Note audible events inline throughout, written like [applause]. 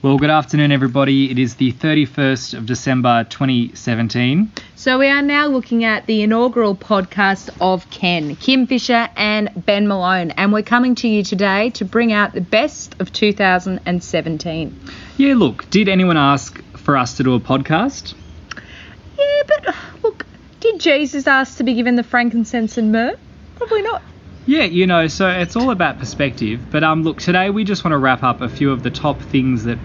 Well, good afternoon, everybody. It is the 31st of December 2017. So we are now looking at the inaugural podcast of Ken, Kim Fisher and Ben Malone, and we're coming to you today to bring out the best of 2017. Yeah, look, did anyone ask for us to do a podcast? Yeah, but look, did Jesus ask to be given the frankincense and myrrh? Probably not. Yeah, you know, so it's all about perspective. But um, look, today we just want to wrap up a few of the top things that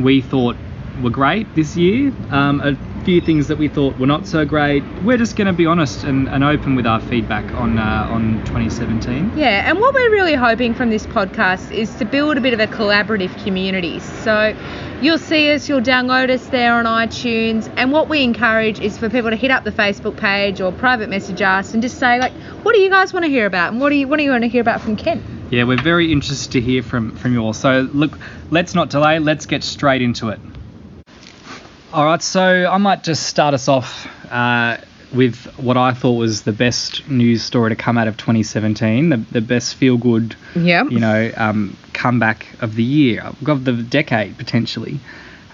we thought were great this year. Um, a few things that we thought were not so great. We're just going to be honest and, and open with our feedback on uh, on 2017. Yeah, and what we're really hoping from this podcast is to build a bit of a collaborative community. So you'll see us, you'll download us there on iTunes, and what we encourage is for people to hit up the Facebook page or private message us and just say like, what do you guys want to hear about, and what do you what do you want to hear about from Ken? Yeah, we're very interested to hear from from you all. So look, let's not delay. Let's get straight into it. All right, so I might just start us off uh, with what I thought was the best news story to come out of 2017, the, the best feel good, Yeah. you know, um, comeback of the year, of the decade potentially.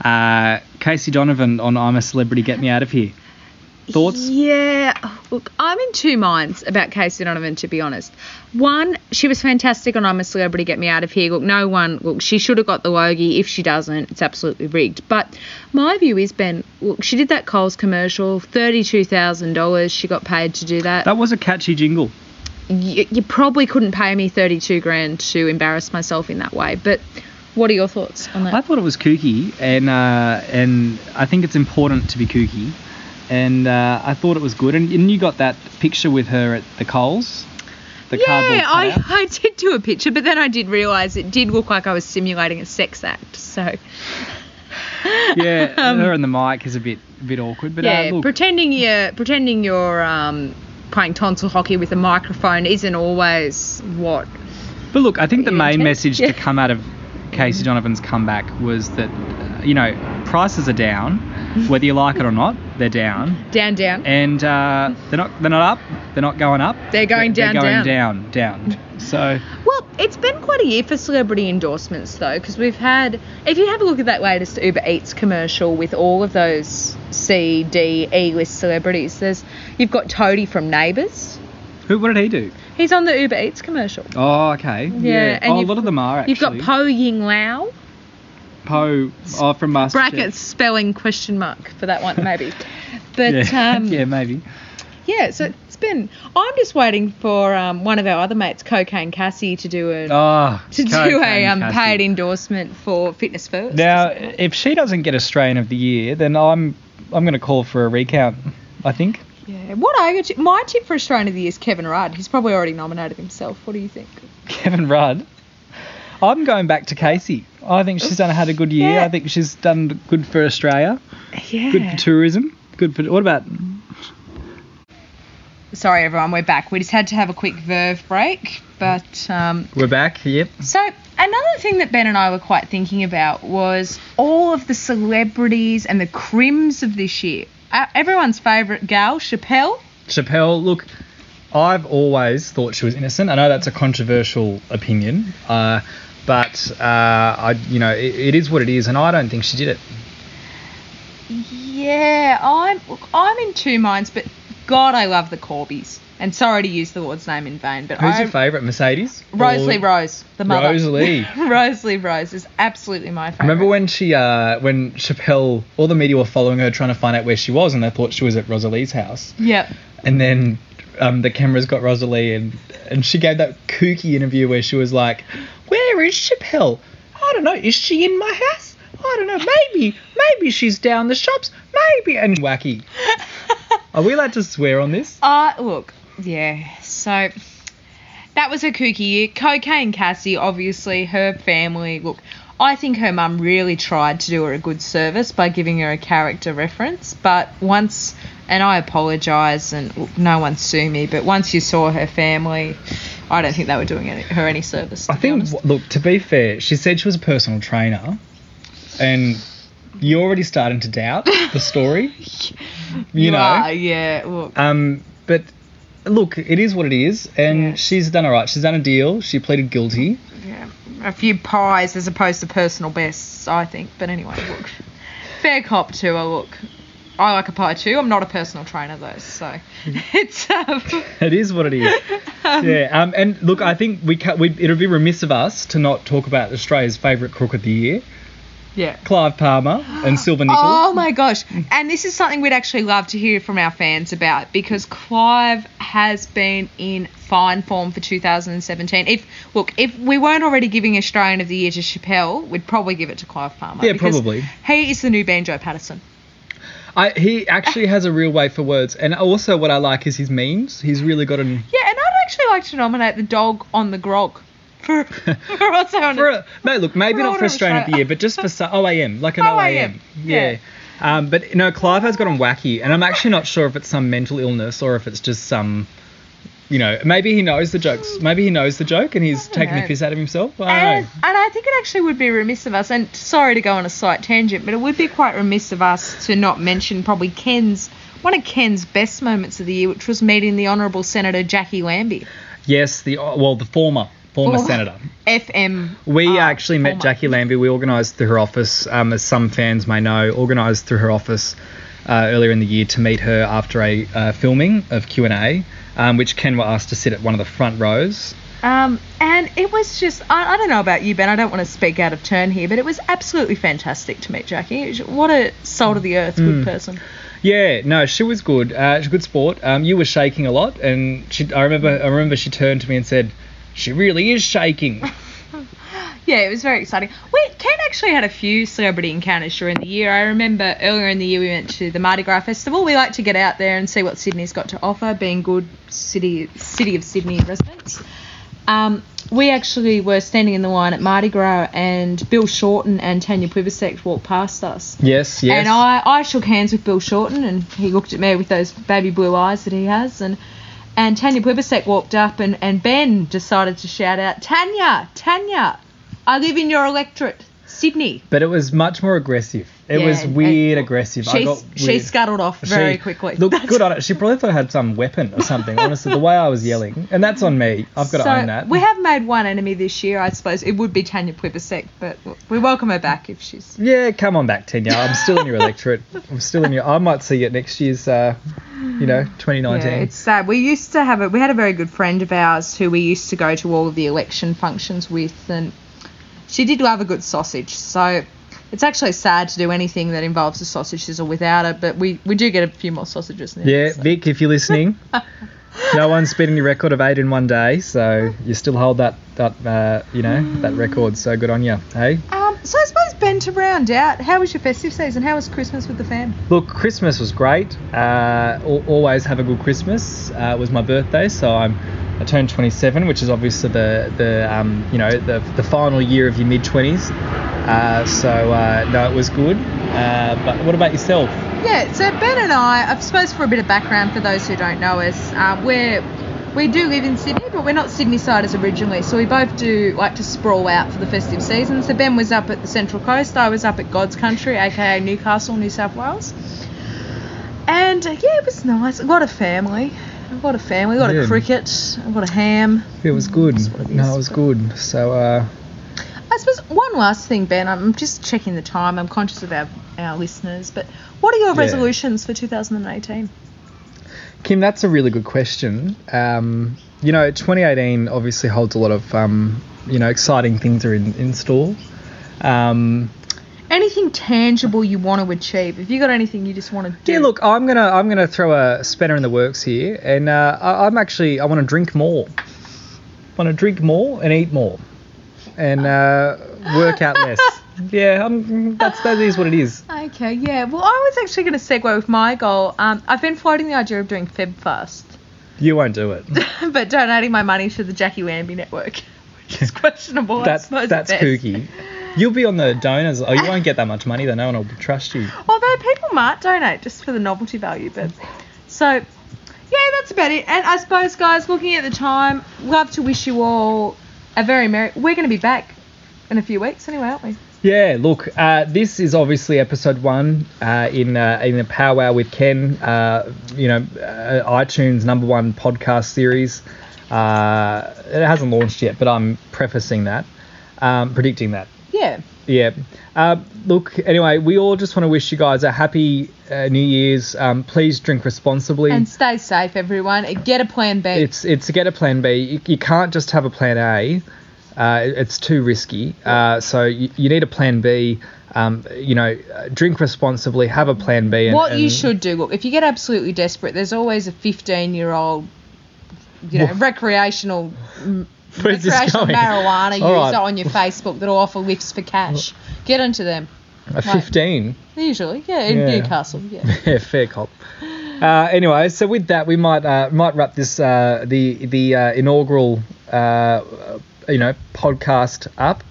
Uh, Casey Donovan on I'm a Celebrity, Get Me Out of Here. Thoughts? Yeah, look, I'm in two minds about Casey Donovan, to be honest. One, she was fantastic on I'm a Celebrity, Get Me Out of Here. Look, no one, look, she should have got the Logie. If she doesn't, it's absolutely rigged. But my view is, Ben, look, she did that Coles commercial, $32,000 she got paid to do that. That was a catchy jingle. You, you probably couldn't pay me 32 grand to embarrass myself in that way. But what are your thoughts on that? I thought it was kooky, and uh, and I think it's important to be kooky, and uh, I thought it was good. And, and you got that picture with her at the Coles, the cardboard yeah, I. [laughs] I did do a picture, but then I did realise it did look like I was simulating a sex act. So yeah, [laughs] Um, her and the mic is a bit a bit awkward, but yeah, uh, look, pretending you're pretending you're um, playing tonsil hockey with a microphone isn't always what. but look, I think the main intend- message yeah. to [laughs] come out of Casey Donovan's comeback was that uh, you know prices are down, whether you like it or not, they're down, Down, down. and uh, they're not they're not up, they're not going up, They're going they're, down, going down, down. So Well, it's been quite a year for celebrity endorsements, though, because we've had. If you have a look at that latest Uber Eats commercial with all of those C, D, E list celebrities, there's you've got Toadie from Neighbours. who what did he do? He's on the Uber Eats commercial. Oh, okay. Yeah, and oh, a lot of them are actually. You've got Poh Ling Yeow. Poh. Oh, from Master brackets spelling question mark for that one maybe [laughs] but Yeah. um yeah, maybe. yeah. so it's been i'm just waiting for um, one of our other mates cocaine cassie to do a Oh, to do a um, paid endorsement for fitness first Now, if she doesn't get Australian of the Year, then I'm I'm going to call for a recount. I think. yeah what are your tip? my tip for australian of the year is kevin rudd he's probably already nominated himself what do you think [laughs] Kevin Rudd. I'm going back to Casey. I think she's done had a good year. Yeah. I think she's done good for Australia. yeah Good for tourism. Good for what about? sorry everyone we're back we just had to have a quick verve break but um We're back. Yep. So another thing that Ben and I were quite thinking about was all of the celebrities and the crims of this year. Uh, everyone's favourite gal, Schapelle. Schapelle, look, I've always thought she was innocent. I know that's a controversial opinion, uh, but uh, I, you know, it, it is what it is, and I don't think she did it. Yeah, I'm look, I'm in two minds, but God, I love the Corbies. And sorry to use the Lord's name in vain, but Who's I, your favourite, Mercedes? Rosleigh Rose, the mother. Rosleigh. [laughs] Rosleigh Rose is absolutely my favourite. Remember when she, uh, when Schapelle, all the media were following her, trying to find out where she was, and they thought she was at Rosleigh's house, Yep. and then um, the cameras got Rosleigh, and and she gave that kooky interview where she was like, "Where is Schapelle? I don't know. Is she in my house? I don't know. Maybe, maybe she's down the shops. Maybe." And wacky. [laughs] Are we allowed to swear on this? Uh, look, yeah. So that was a kooky year. Cocaine Cassie, obviously, her family. Look, I think her mum really tried to do her a good service by giving her a character reference, but once, and I apologise, and no one sue me, but once you saw her family, I don't think they were doing any, her any service. I think, honest. look, to be fair, she said she was a personal trainer, and you're already starting to doubt the [laughs] story. You, know. are, yeah. Look, Um, but look, it is what it is, and Yeah. she's done all right. She's done a deal. She pleaded guilty. yeah. a few pies as opposed to personal bests, I think. But anyway, look, fair cop to a look. I like a pie too. I'm not a personal trainer though, so [laughs] it's um, [laughs] It is what it is. [laughs] yeah. Um, and look, I think we, ca- we it'll be remiss of us to not talk about Australia's favourite crook of the year, yeah. Clive Palmer and [gasps] Silver Nickel. Oh my gosh. And this is something we'd actually love to hear from our fans about because Clive has been in fine form for 2017. If look, if we weren't already giving Australian of the Year to Schapelle, we'd probably give it to Clive Palmer. Yeah, probably. He is the new Banjo Paterson. I, he actually has a real way for words, and also what I like is his memes. He's really got an Yeah, and I'd actually like to nominate the dog on the grog [laughs] for, for also on for a, no, look, maybe not for Australian of the Year, but just for OAM, like an OAM, OAM. yeah. Um, but no, Clive has got gotten wacky, and I'm actually not sure if it's some mental illness or if it's just some, you know, maybe he knows the jokes. Maybe he knows the joke and he's taking know. the piss out of himself. I And, and I think it actually would be remiss of us, and sorry to go on a slight tangent, but it would be quite remiss of us to not mention probably Ken's one of Ken's best moments of the year, which was meeting the Honourable Senator Jacqui Lambie. Yes, the well, the former former Former. senator. FM. We uh, actually met former. Jacqui Lambie. We organised through her office, um, as some fans may know, organised through her office uh, earlier in the year to meet her after a uh, filming of Q and A, um, which Ken were asked to sit at one of the front rows. Um, and it was just, I, I don't know about you, Ben, I don't want to speak out of turn here, but it was absolutely fantastic to meet Jacqui. What a soul to the earth, good person. Yeah, no, she was good. Uh, she's a good sport. Um, you were shaking a lot, and she, I remember, I remember she turned to me and said, "She really is shaking." [laughs] Yeah, it was very exciting. We Ken actually had a few celebrity encounters during the year. I remember earlier in the year we went to the Mardi Gras festival. We like to get out there and see what Sydney's got to offer, being good city city of Sydney residents. Um, we actually were standing in the line at Mardi Gras, and Bill Shorten and Tanya Plibersek walked past us. yes, yes. And I, I shook hands with Bill Shorten, and he looked at me with those baby blue eyes that he has, and and Tanya Plibersek walked up, and, and Ben decided to shout out, Tanya, Tanya, I live in your electorate, Sydney. but it was much more aggressive. It Yeah, was weird aggressive. I She, got she scuttled off very She- quickly. Look, That's- good on it. She probably thought I had some weapon or something. Honestly, the way I was yelling, and that's on me. I've got to own that. we have made one enemy this year, I suppose. It would be Tanya Plibersek, but we welcome her back if she's. Yeah, come on back, Tanya. I'm still in your electorate. I'm still in your. I might see you at next year's. Uh, you know, 2019. Yeah, it's sad. We used to have a we had a very good friend of ours who we used to go to all of the election functions with, and she did love a good sausage. So it's actually sad to do anything that involves a sausage sizzle without it, but we, we do get a few more sausages now. Yeah, so. Vic, if you're listening, [laughs] no one's beaten your record of eight in one day, so you still hold that that uh, you know that record. So good on you, hey. Um, so I suppose Ben to round out, how was your festive season? How was Christmas with the fam? Look, Christmas was great. Uh, always have a good Christmas. Uh, it was my birthday, so I'm I turned 27, which is obviously the the um, you know the the final year of your mid 20s. Uh, so uh, no, it was good. Uh, but what about yourself? Yeah, so Ben and I, I suppose for a bit of background for those who don't know us, uh, we're we do live in Sydney, but we're not Sydney siders originally. So we both do like to sprawl out for the festive season. So Ben was up at the Central Coast, I was up at God's Country, aka Newcastle, New South Wales. And yeah, it was nice. A lot of family, a lot of family, a lot Yeah. of cricket, a lot of ham. It was good. It No, it was good. So uh, I suppose one last thing, Ben. I'm just checking the time. I'm conscious of our, our listeners, but what are your Yeah. resolutions for 2018? Kim, that's a really good question. Um, you know, 2018 obviously holds a lot of um, you know exciting things are in in store. Um, Anything tangible you want to achieve? If you got anything you just want to do? yeah, look, I'm gonna I'm gonna throw a spanner in the works here, and uh, I, I'm actually I want to drink more. Want to drink more and eat more, and uh, work out less. [laughs] Yeah, I'm, that's that is what it is. Okay, yeah. Well, I was actually going to segue with my goal. Um, I've been floating the idea of doing Feb Fast, You won't do it. [laughs] but donating my money to the Jacqui Lambie Network, [laughs] which is questionable. I That's that's at kooky. You'll be on the donors. Oh, you won't get that much money though. No one will trust you. Although people might donate just for the novelty value, but so yeah, that's about it. And I suppose, guys, looking at the time, love to wish you all a very merry. We're going to be back in a few weeks anyway, aren't we? Yeah, look, uh, this is obviously episode one uh, in uh, in a powwow with Ken. Uh, you know, uh, iTunes number one podcast series. Uh, it hasn't launched yet, but I'm prefacing that. um, predicting that. Yeah. Yeah. Uh, look, anyway, we all just want to wish you guys a happy uh, New Year's. Um, please drink responsibly. And stay safe, everyone. Get a plan B. it's it's to get a plan B. You, you can't just have a plan A. Uh, it's too risky. Uh, so you, you need a plan B. Um, you know, drink responsibly. Have a plan B. And, what you and- should do, look, if you get absolutely desperate, there's always a 15 year old, you know, Well- recreational. m- Where's Recreational going? marijuana user right. on your Facebook that'll offer lifts for cash. Get into them. A 15. Usually, yeah, in Yeah. Newcastle, yeah. [laughs] yeah, fair cop. Uh, anyway, so with that, we might uh, might wrap this uh, the the uh, inaugural uh, you know podcast up.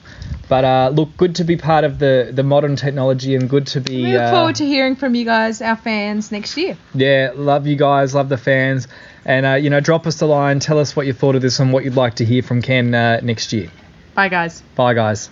But uh, look, good to be part of the, the modern technology and good to be. We look forward to hearing from you guys, our fans, next year. Yeah, love you guys, love the fans, and uh, you know, drop us a line, tell us what you thought of this and what you'd like to hear from Ken uh, next year. Bye, guys. Bye, guys.